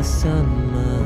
the sun.